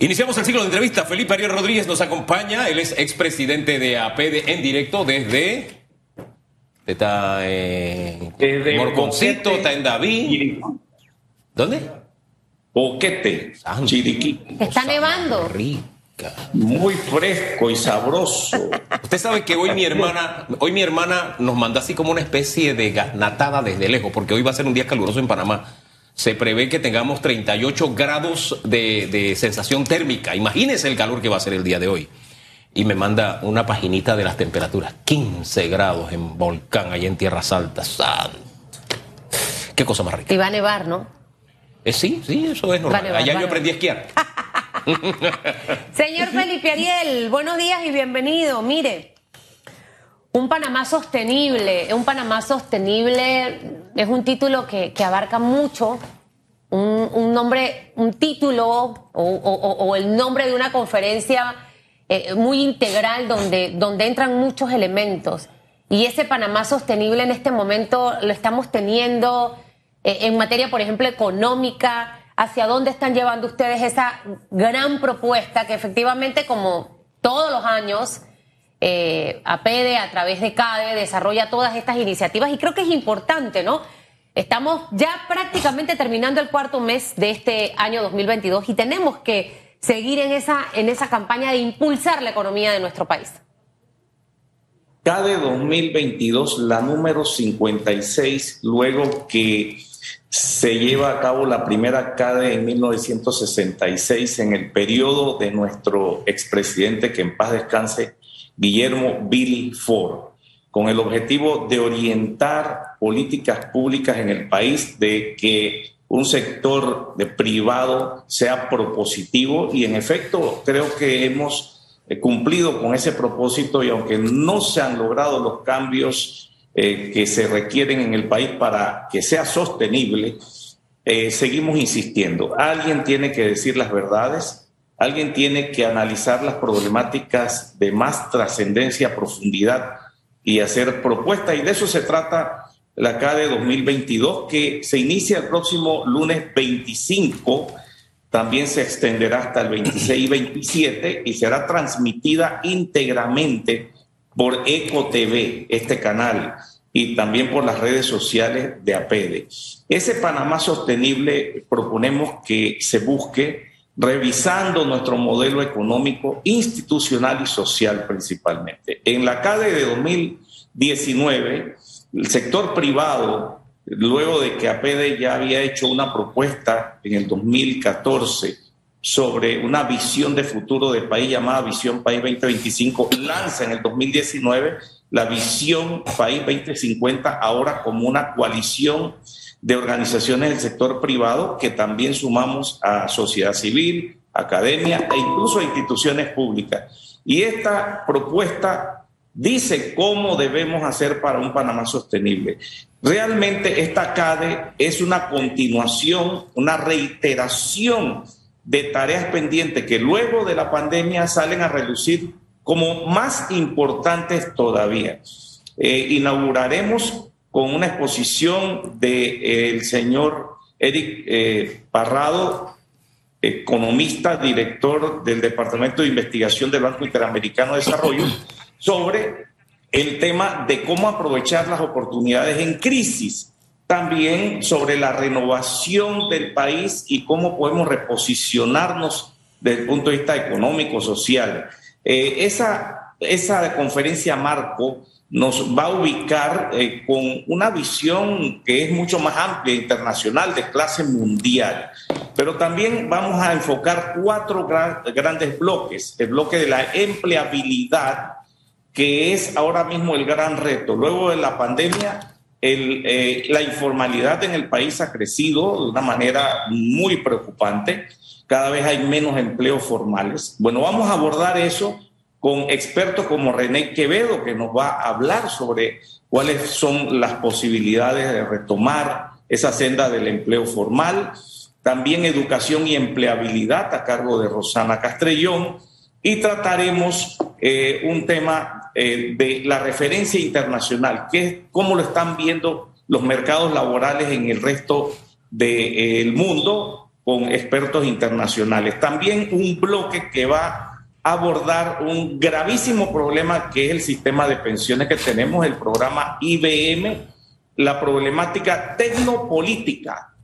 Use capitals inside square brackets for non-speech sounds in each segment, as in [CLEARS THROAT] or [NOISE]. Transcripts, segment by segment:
Iniciamos el ciclo de entrevistas. Felipe Ariel Rodríguez nos acompaña. Él es expresidente de APD en directo desde. Está en. Desde Morconcito, está en David. Chiriquí. ¿Dónde? Boquete, Santo. Chiriquí. Está nevando. Rica. Muy fresco y sabroso. Usted sabe que hoy mi hermana, hoy mi hermana nos manda así como una especie de gasnatada desde lejos, porque hoy va a ser un día caluroso en Panamá. Se prevé que tengamos 38 grados de, de sensación térmica. Imagínese el calor que va a ser el día de hoy. Y me manda una paginita de las temperaturas. 15 grados en Volcán, allá en Tierras Altas. Santo. Qué cosa más rica. Y va a nevar, ¿no? Eh, sí, sí, eso es normal. Vale, allá yo aprendí a esquiar. [LAUGHS] [LAUGHS] Señor Felipe Ariel, buenos días y bienvenido. Mire, un Panamá sostenible, un Panamá sostenible es un título que, que abarca mucho, un, nombre, un título o el nombre de una conferencia eh, muy integral donde, donde entran muchos elementos. Y ese Panamá sostenible en este momento lo estamos teniendo eh, en materia, por ejemplo, económica. ¿Hacia dónde están llevando ustedes esa gran propuesta que efectivamente, como todos los años, eh, APEDE a través de CADE desarrolla todas estas iniciativas y creo que es importante, ¿no? Estamos ya prácticamente terminando el cuarto mes de este año 2022 y tenemos que seguir en esa, en esa campaña de impulsar la economía de nuestro país. CADE 2022, la número 56, luego que se lleva a cabo la primera CADE en 1966, en el periodo de nuestro expresidente, que en paz descanse, Guillermo Billy Ford, con el objetivo de orientar políticas públicas en el país, de que un sector de privado sea propositivo y en efecto creo que hemos eh, cumplido con ese propósito y aunque no se han logrado los cambios eh, que se requieren en el país para que sea sostenible, eh, seguimos insistiendo. Alguien tiene que decir las verdades, alguien tiene que analizar las problemáticas de más trascendencia, profundidad y hacer propuestas. Y de eso se trata la CADE 2022, que se inicia el próximo lunes 25 también se extenderá hasta el 26 y 27 y será transmitida íntegramente por Eco TV, este canal, y también por las redes sociales de APEDE. Ese Panamá sostenible proponemos que se busque revisando nuestro modelo económico, institucional y social principalmente. En la CADE de 2019, el sector privado luego de que APD ya había hecho una propuesta en el 2014 sobre una visión de futuro del país llamada Visión País 2025, lanza en el 2019 la Visión País 2050 ahora como una coalición de organizaciones del sector privado que también sumamos a sociedad civil, academia e incluso a instituciones públicas. Y esta propuesta dice cómo debemos hacer para un Panamá sostenible. Realmente esta CADE es una continuación, una reiteración de tareas pendientes que luego de la pandemia salen a relucir como más importantes todavía. Eh, inauguraremos con una exposición del señor Eric eh, Parrado, economista, director del Departamento de Investigación del Banco Interamericano de Desarrollo, sobre el tema de cómo aprovechar las oportunidades en crisis, también sobre la renovación del país y cómo podemos reposicionarnos desde el punto de vista económico, social. Eh, esa, esa conferencia marco nos va a ubicar eh, con una visión que es mucho más amplia, internacional, de clase mundial. Pero también vamos a enfocar cuatro gran, grandes bloques. El bloque de la empleabilidad, que es ahora mismo el gran reto. Luego de la pandemia, eh, la informalidad en el país ha crecido de una manera muy preocupante. Cada vez hay menos empleos formales. Bueno, vamos a abordar eso con expertos como René Quevedo, que nos va a hablar sobre cuáles son las posibilidades de retomar esa senda del empleo formal. También educación y empleabilidad a cargo de Rosana Castrellón. Y trataremos eh, un tema eh, de la referencia internacional, que es cómo lo están viendo los mercados laborales en el resto del mundo, con expertos internacionales. También un bloque que va abordar un gravísimo problema que es el sistema de pensiones que tenemos, el programa IBM, la problemática tecnopolítica,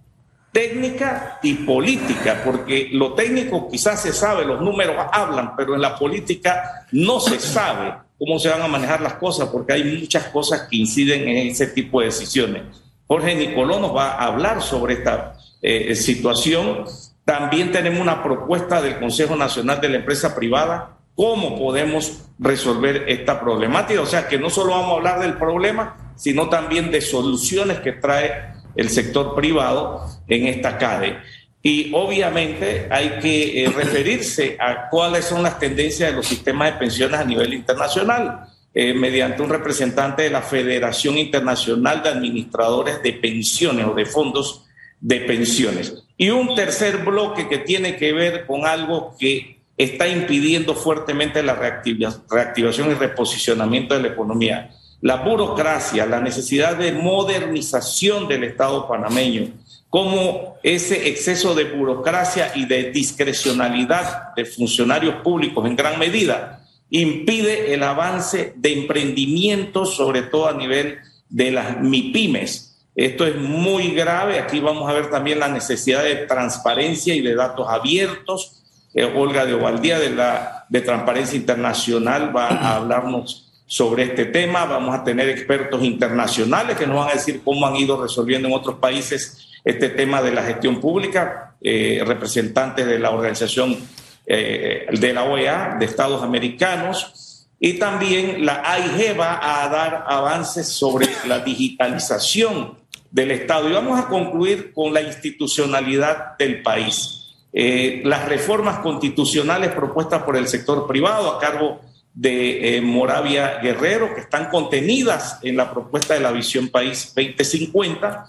técnica y política, porque lo técnico quizás se sabe, los números hablan, pero en la política no se sabe cómo se van a manejar las cosas, porque hay muchas cosas que inciden en ese tipo de decisiones. Jorge Nicoló nos va a hablar sobre esta eh, situación. También tenemos una propuesta del Consejo Nacional de la Empresa Privada, cómo podemos resolver esta problemática. O sea que no solo vamos a hablar del problema, sino también de soluciones que trae el sector privado en esta CADE. Y obviamente hay que eh, referirse a cuáles son las tendencias de los sistemas de pensiones a nivel internacional. Eh, mediante un representante de la Federación Internacional de Administradores de Pensiones o de Fondos de Pensiones. Y un tercer bloque que tiene que ver con algo que está impidiendo fuertemente la reactivación y reposicionamiento de la economía. La burocracia, la necesidad de modernización del Estado panameño, como ese exceso de burocracia y de discrecionalidad de funcionarios públicos en gran medida impide el avance de emprendimientos, sobre todo a nivel de las MIPIMES. Esto es muy grave. Aquí vamos a ver también la necesidad de transparencia y de datos abiertos. Eh, Olga de Ovaldía de, la, de Transparencia Internacional va a [CLEARS THROAT] hablarnos sobre este tema. Vamos a tener expertos internacionales que nos van a decir cómo han ido resolviendo en otros países este tema de la gestión pública, eh, representantes de la Organización eh, de la OEA, de Estados Americanos, y también la AIG va a dar avances sobre la digitalización del Estado. Y vamos a concluir con la institucionalidad del país. Eh, las reformas constitucionales propuestas por el sector privado a cargo de eh, Moravia Guerrero, que están contenidas en la propuesta de la Visión País 2050.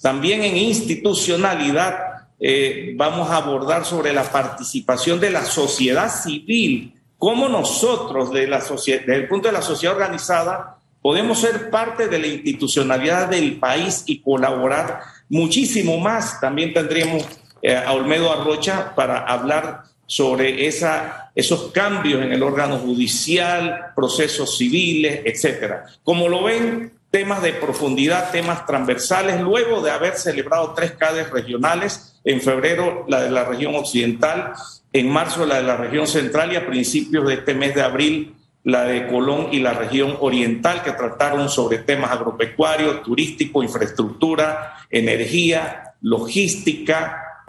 También en institucionalidad eh, vamos a abordar sobre la participación de la sociedad civil, cómo nosotros de la desde el punto de la sociedad organizada podemos ser parte de la institucionalidad del país y colaborar muchísimo más. También tendríamos eh, a Olmedo Arrocha para hablar sobre esa, esos cambios en el órgano judicial, procesos civiles, etcétera. Como lo ven, temas de profundidad, temas transversales, luego de haber celebrado tres CADES regionales, en febrero la de la región occidental, en marzo la de la región central y a principios de este mes de abril la de Colón y la región oriental, que trataron sobre temas agropecuarios, turísticos, infraestructura, energía, logística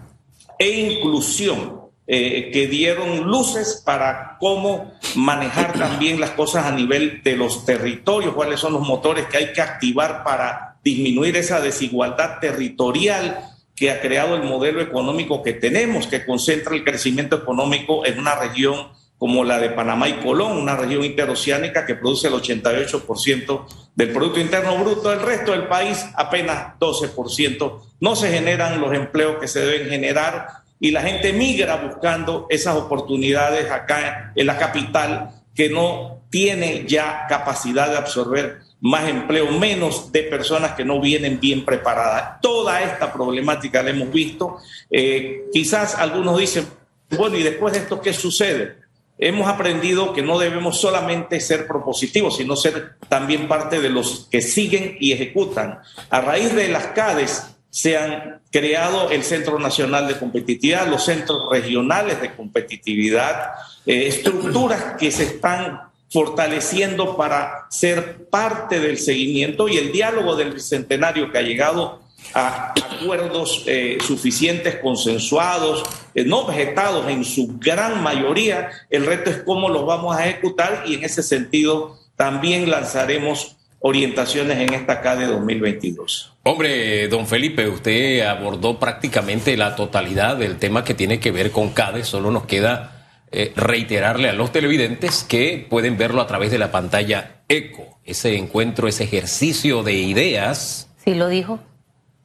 e inclusión. Eh, que dieron luces para cómo manejar también las cosas a nivel de los territorios, cuáles son los motores que hay que activar para disminuir esa desigualdad territorial que ha creado el modelo económico que tenemos, que concentra el crecimiento económico en una región como la de Panamá y Colón, una región interoceánica que produce el 88% del Producto Interno Bruto, el resto del país apenas 12%. No se generan los empleos que se deben generar y la gente migra buscando esas oportunidades acá en la capital que no tiene ya capacidad de absorber más empleo, menos de personas que no vienen bien preparadas. Toda esta problemática la hemos visto. Eh, quizás algunos dicen, bueno, ¿y después de esto qué sucede? Hemos aprendido que no debemos solamente ser propositivos, sino ser también parte de los que siguen y ejecutan. A raíz de las CADES, se han creado el Centro Nacional de Competitividad, los centros regionales de competitividad, eh, estructuras que se están fortaleciendo para ser parte del seguimiento y el diálogo del Bicentenario que ha llegado a acuerdos eh, suficientes, consensuados, eh, no vegetados en su gran mayoría. El reto es cómo los vamos a ejecutar y en ese sentido también lanzaremos orientaciones en esta CADE 2022. Hombre, don Felipe, usted abordó prácticamente la totalidad del tema que tiene que ver con CADE. Solo nos queda eh, reiterarle a los televidentes que pueden verlo a través de la pantalla ECO. Ese encuentro, ese ejercicio de ideas. Sí, lo dijo.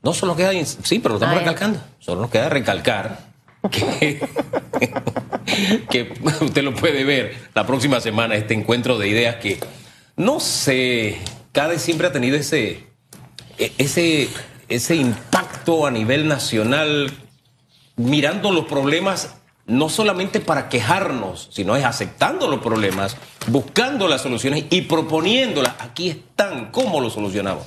No, solo queda. Sí, pero lo estamos ah, recalcando. Solo nos queda recalcar que, [LAUGHS] que usted lo puede ver la próxima semana, este encuentro de ideas que no sé CADE siempre ha tenido ese, e, ese, ese impacto a nivel nacional mirando los problemas no solamente para quejarnos, sino es aceptando los problemas, buscando las soluciones y proponiéndolas. Aquí están, ¿cómo lo solucionamos?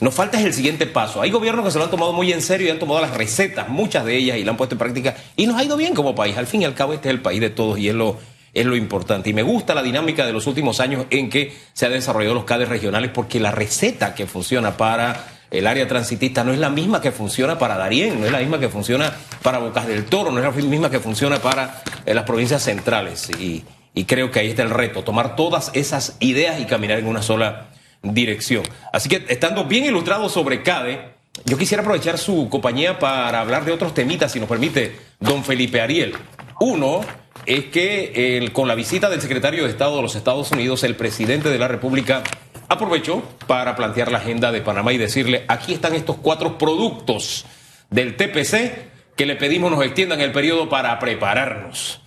Nos falta es el siguiente paso. Hay gobiernos que se lo han tomado muy en serio y han tomado las recetas, muchas de ellas, y la han puesto en práctica. Y nos ha ido bien como país. Al fin y al cabo, este es el país de todos y es lo, es lo importante. Y me gusta la dinámica de los últimos años en que se han desarrollado los CADES regionales porque la receta que funciona para el área transitista no es la misma que funciona para Darién, no es la misma que funciona para Bocas del Toro, no es la misma que funciona para eh, las provincias centrales. Y, y creo que ahí está el reto, tomar todas esas ideas y caminar en una sola dirección. Así que estando bien ilustrado sobre CADE, yo quisiera aprovechar su compañía para hablar de otros temitas, si nos permite, don Felipe Ariel. Uno es que con la visita del secretario de Estado de los Estados Unidos, el presidente de la República aprovechó para plantear la agenda de Panamá y decirle, aquí están estos cuatro productos del TPC que le pedimos nos extiendan el periodo para prepararnos.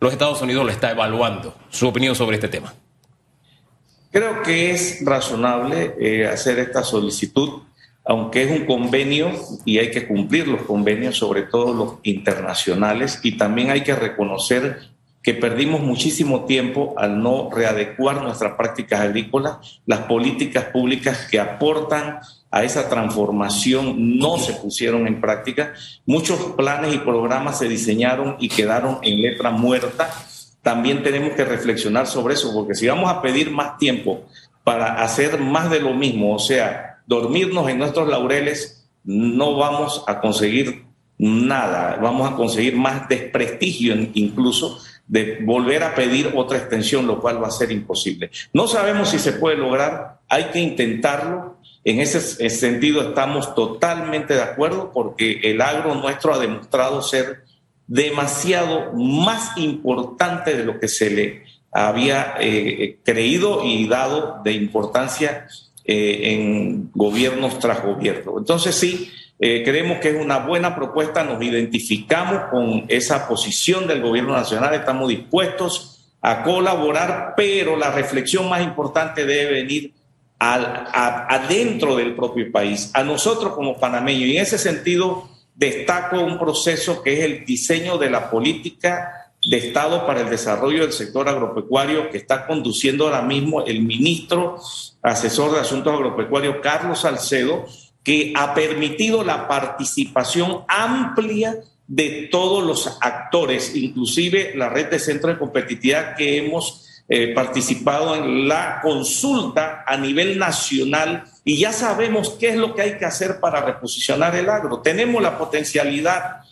Los Estados Unidos lo está evaluando. Su opinión sobre este tema. Creo que es razonable eh, hacer esta solicitud, aunque es un convenio y hay que cumplir los convenios, sobre todo los internacionales, y también hay que reconocer que perdimos muchísimo tiempo al no readecuar nuestras prácticas agrícolas, las políticas públicas que aportan a esa transformación no se pusieron en práctica, muchos planes y programas se diseñaron y quedaron en letra muerta también tenemos que reflexionar sobre eso, porque si vamos a pedir más tiempo para hacer más de lo mismo, o sea, dormirnos en nuestros laureles, no vamos a conseguir nada, vamos a conseguir más desprestigio incluso de volver a pedir otra extensión, lo cual va a ser imposible. No sabemos si se puede lograr, hay que intentarlo. En ese sentido estamos totalmente de acuerdo porque el agro nuestro ha demostrado ser demasiado más importante de lo que se le había eh, creído y dado de importancia eh, en gobiernos tras gobierno. Entonces sí, eh, creemos que es una buena propuesta, nos identificamos con esa posición del gobierno nacional, estamos dispuestos a colaborar, pero la reflexión más importante debe venir al, adentro del propio país, a nosotros como panameños. En ese sentido, destaco un proceso que es el diseño de la política de Estado para el desarrollo del sector agropecuario que está conduciendo ahora mismo el ministro asesor de Asuntos Agropecuarios, Carlos Salcedo, que ha permitido la participación amplia de todos los actores, inclusive la red de centros de competitividad que hemos eh, participado en la consulta a nivel nacional y ya sabemos qué es lo que hay que hacer para reposicionar el agro. Tenemos la potencialidad,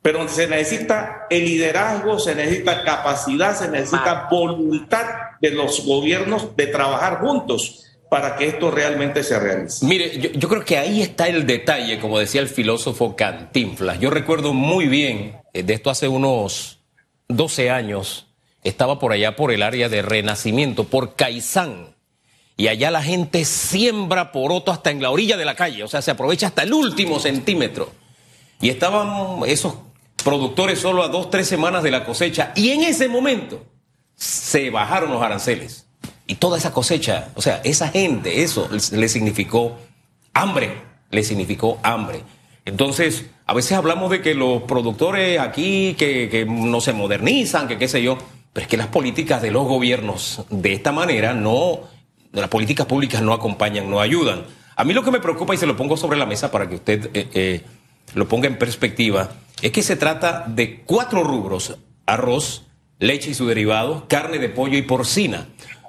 pero se necesita el liderazgo, se necesita capacidad, se necesita voluntad de los gobiernos de trabajar juntos para que esto realmente se realice. Mire, yo, yo, creo que ahí está el detalle, como decía el filósofo Cantinflas. Yo recuerdo muy bien, eh, de esto hace unos 12 años, estaba por allá por el área de Renacimiento, por Caizán. Y allá la gente siembra poroto hasta en la orilla de la calle, o sea, se aprovecha hasta el último centímetro. Y estaban esos productores solo a dos, tres semanas de la cosecha. Y en ese momento se bajaron los aranceles. Y toda esa cosecha, o sea, esa gente, eso le significó hambre, le significó hambre. Entonces, a veces hablamos de que los productores aquí, que, que no se modernizan, que qué sé yo. Pero es que las políticas de los gobiernos de esta manera no, las políticas públicas no acompañan, no ayudan. A mí lo que me preocupa y se lo pongo sobre la mesa para que usted eh, eh, lo ponga en perspectiva, es que se trata de cuatro rubros, arroz, leche y su derivado, carne de pollo y porcina.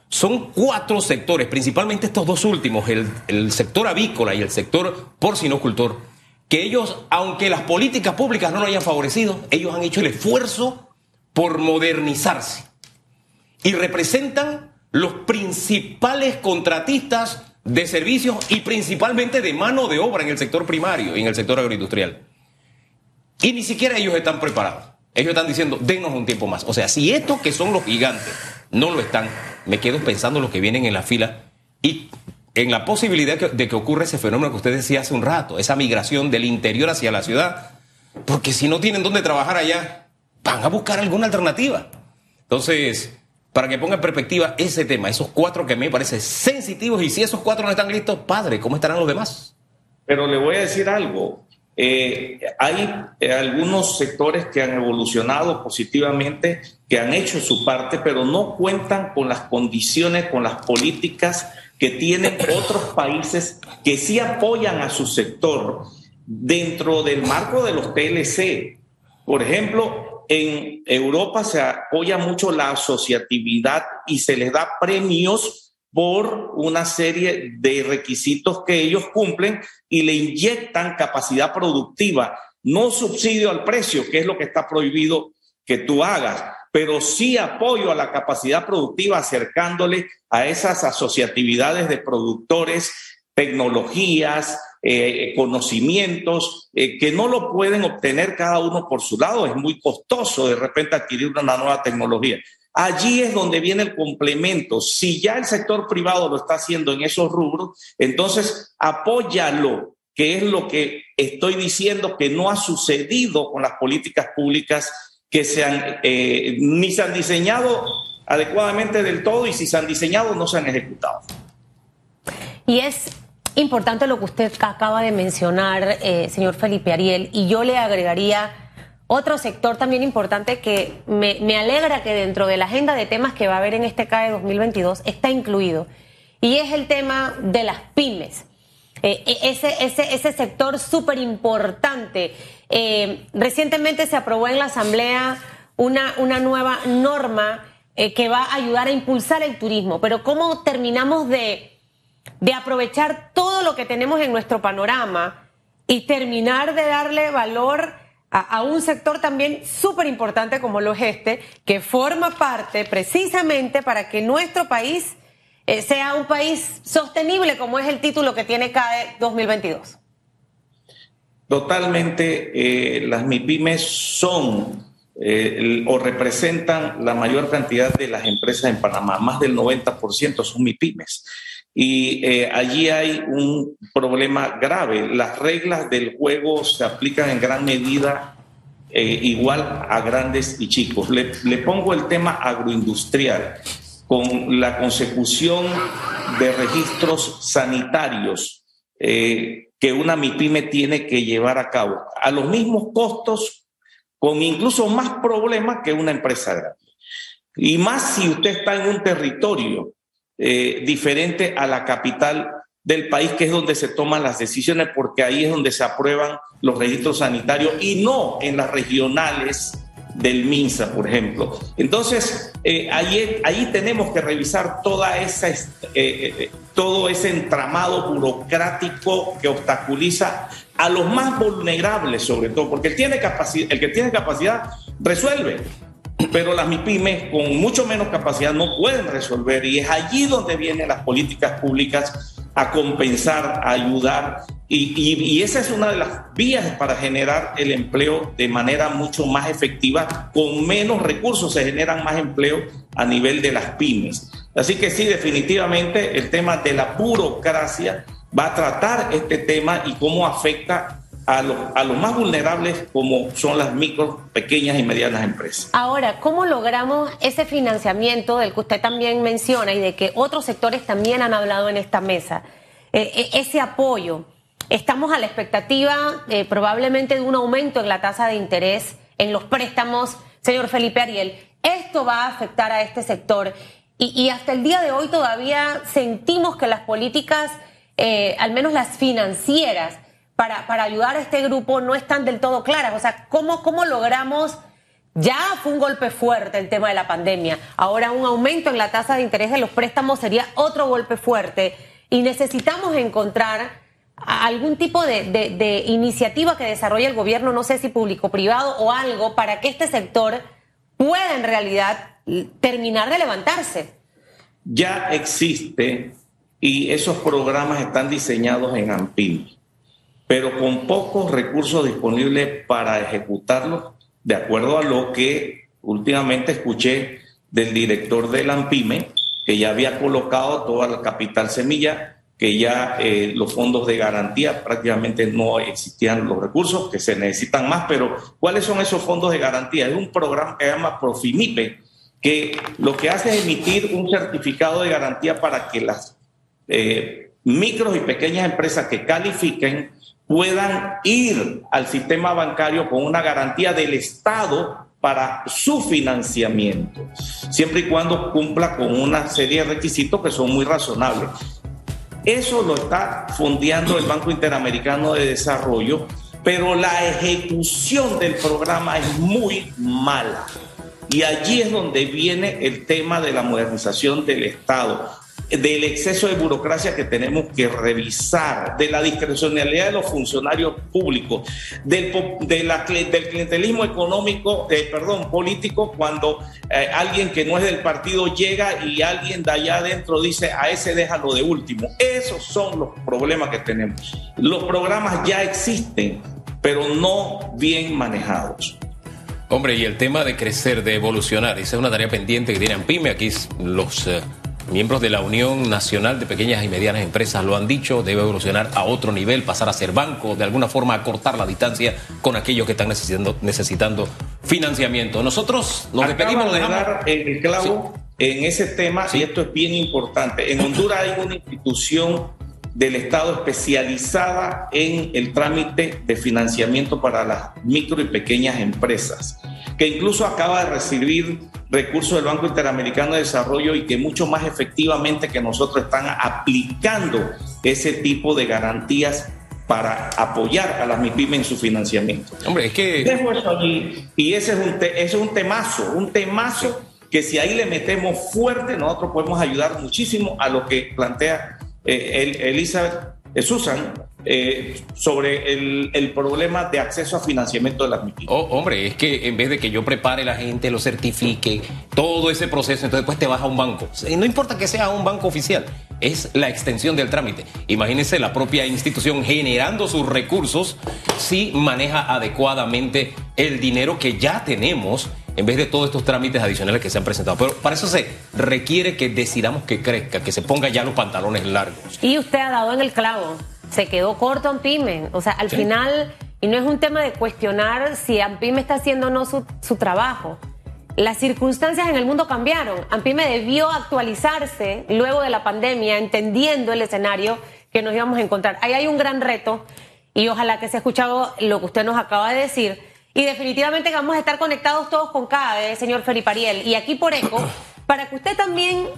Son cuatro sectores, principalmente estos dos últimos, el, el sector avícola y el sector porcinocultor, que ellos, aunque las políticas públicas no lo hayan favorecido, ellos han hecho el esfuerzo por modernizarse y representan los principales contratistas de servicios y principalmente de mano de obra en el sector primario y en el sector agroindustrial. Y ni siquiera ellos están preparados. Ellos están diciendo, denos un tiempo más. O sea, si estos que son los gigantes no lo están, me quedo pensando los que vienen en la fila y en la posibilidad de que ocurra ese fenómeno que usted decía hace un rato, esa migración del interior hacia la ciudad. Porque si no tienen dónde trabajar allá, van a buscar alguna alternativa. Entonces, para que ponga en perspectiva ese tema, esos cuatro que me parecen sensitivos, y si esos cuatro no están listos, padre, ¿cómo estarán los demás? Pero le voy a decir algo. Eh, hay eh, algunos sectores que han evolucionado positivamente, que han hecho su parte, pero no cuentan con las condiciones, con las políticas que tienen otros países que sí apoyan a su sector dentro del marco de los TLC. Por ejemplo, en Europa se apoya mucho la asociatividad y se les da premios por una serie de requisitos que ellos cumplen y le inyectan capacidad productiva, no subsidio al precio, que es lo que está prohibido que tú hagas, pero sí apoyo a la capacidad productiva acercándole a esas asociatividades de productores, tecnologías, eh, conocimientos eh, que no lo pueden obtener cada uno por su lado. Es muy costoso de repente adquirir una nueva tecnología. Allí es donde viene el complemento. Si ya el sector privado lo está haciendo en esos rubros, entonces apóyalo, que es lo que estoy diciendo que no ha sucedido con las políticas públicas que se han, eh, ni se han diseñado adecuadamente del todo y si se han diseñado no se han ejecutado. Y es importante lo que usted acaba de mencionar, eh, señor Felipe Ariel, y yo le agregaría otro sector también importante que me, alegra que dentro de la agenda de temas que va a haber en este CAE 2022 está incluido, y es el tema de las pymes. Eh, e, ese, ese, sector súper importante. Eh, recientemente se aprobó en la Asamblea una, una nueva norma que va a ayudar a impulsar el turismo, pero ¿cómo terminamos de, de aprovechar todo lo que tenemos en nuestro panorama y terminar de darle valor? a, un sector también súper importante como lo es este, que forma parte precisamente para que nuestro país eh, sea un país sostenible, como es el título que tiene CAE 2022. Totalmente, eh, las MIPIMES son eh, o representan la mayor cantidad de las empresas en Panamá, más del 90% son MIPIMES. Y allí hay un problema grave. Las reglas del juego se aplican en gran medida eh, igual a grandes y chicos. Le, pongo el tema agroindustrial con la consecución de registros sanitarios eh, que una MIPYME tiene que llevar a cabo a los mismos costos, con incluso más problemas que una empresa grande. Y más si usted está en un territorio eh, diferente a la capital del país, que es donde se toman las decisiones, porque ahí es donde se aprueban los registros sanitarios y no en las regionales del MINSA, por ejemplo. Entonces, eh, ahí, ahí, tenemos que revisar toda esa, eh, todo ese entramado burocrático que obstaculiza a los más vulnerables, sobre todo, porque el, tiene capacidad, el que tiene capacidad resuelve, pero las MIPIMES con mucho menos capacidad no pueden resolver y es allí donde vienen las políticas públicas a compensar, a ayudar. Y, esa es una de las vías para generar el empleo de manera mucho más efectiva. Con menos recursos se generan más empleo a nivel de las pymes. Así que sí, definitivamente el tema de la burocracia va a tratar este tema y cómo afecta a los, más vulnerables como son las micro, pequeñas y medianas empresas. Ahora, ¿cómo logramos ese financiamiento del que usted también menciona y de que otros sectores también han hablado en esta mesa? Eh, eh, ese apoyo. Estamos a la expectativa eh, probablemente de un aumento en la tasa de interés en los préstamos. Señor Felipe Ariel, esto va a afectar a este sector y hasta el día de hoy todavía sentimos que las políticas, al menos las financieras, para, para ayudar a este grupo no están del todo claras. O sea, ¿cómo, cómo logramos... Ya fue un golpe fuerte el tema de la pandemia. Ahora un aumento en la tasa de interés de los préstamos sería otro golpe fuerte. Y necesitamos encontrar algún tipo de, de, iniciativa que desarrolle el gobierno, no sé si público-privado o algo, para que este sector pueda en realidad terminar de levantarse. Ya existe y esos programas están diseñados en AMPIM pero con pocos recursos disponibles para ejecutarlos, de acuerdo a lo que últimamente escuché del director de la AMPIME, que ya había colocado toda la capital semilla, que ya eh, los fondos de garantía prácticamente no existían los recursos, que se necesitan más, pero ¿cuáles son esos fondos de garantía? Es un programa que se llama Profimipe, que lo que hace es emitir un certificado de garantía para que las eh, micros y pequeñas empresas que califiquen puedan ir al sistema bancario con una garantía del Estado para su financiamiento, siempre y cuando cumpla con una serie de requisitos que son muy razonables. Eso lo está fondeando el Banco Interamericano de Desarrollo, pero la ejecución del programa es muy mala. Y allí es donde viene el tema de la modernización del Estado del exceso de burocracia que tenemos que revisar, de la discrecionalidad de los funcionarios públicos, del, del clientelismo económico, eh, perdón, político, cuando eh, alguien que no es del partido llega y alguien de allá adentro dice a ese déjalo de último. Esos son los problemas que tenemos. Los programas ya existen, pero no bien manejados. Hombre, y el tema de crecer, de evolucionar, esa es una tarea pendiente que tienen PYME. Aquí los eh, miembros de la Unión Nacional de Pequeñas y Medianas Empresas lo han dicho, debe evolucionar a otro nivel, pasar a ser banco, de alguna forma acortar la distancia con aquellos que están necesitando, necesitando financiamiento. Nosotros nos despedimos. de dar el clavo en ese tema y esto es bien importante. En Honduras hay una institución del Estado especializada en el trámite de financiamiento para las micro y pequeñas empresas, que incluso acaba de recibir recursos del Banco Interamericano de Desarrollo y que mucho más efectivamente que nosotros están aplicando ese tipo de garantías para apoyar a las MIPIMES en su financiamiento. Hombre, es que... y ese es, un ese es un temazo, un temazo que si ahí le metemos fuerte, nosotros podemos ayudar muchísimo a lo que plantea eh, Elizabeth eh, Susan eh, sobre el, problema de acceso a financiamiento de las MIPIMES. Oh, hombre, es que en vez de que yo prepare la gente, lo certifique, todo ese proceso, entonces después te vas a un banco. No importa que sea un banco oficial, es la extensión del trámite. Imagínense la propia institución generando sus recursos si maneja adecuadamente el dinero que ya tenemos en vez de todos estos trámites adicionales que se han presentado. Pero para eso se requiere que decidamos que crezca, que se ponga ya los pantalones largos. Y usted ha dado en el clavo, se quedó corto Ampime. O sea, al final, y no es un tema de cuestionar si Ampime está haciendo o no su, su trabajo. Las circunstancias en el mundo cambiaron. Ampime debió actualizarse luego de la pandemia, entendiendo el escenario que nos íbamos a encontrar. Ahí hay un gran reto y ojalá que se ha escuchado lo que usted nos acaba de decir y definitivamente vamos a estar conectados todos con CADE, señor Felipe Ariel. Y aquí por ECO, [CLEARS THROAT] para que usted también,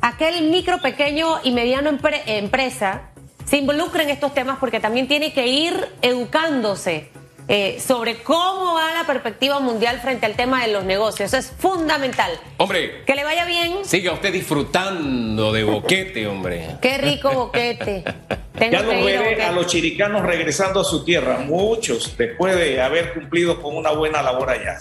aquel micro, pequeño y mediano empresa, se involucre en estos temas porque también tiene que ir educándose eh, sobre cómo va la perspectiva mundial frente al tema de los negocios. Eso es fundamental. Hombre. Que le vaya bien. Siga usted disfrutando de boquete, hombre. Qué rico boquete. [LAUGHS] ya lo veré a los chiricanos regresando a su tierra, muchos después de haber cumplido con una buena labor allá.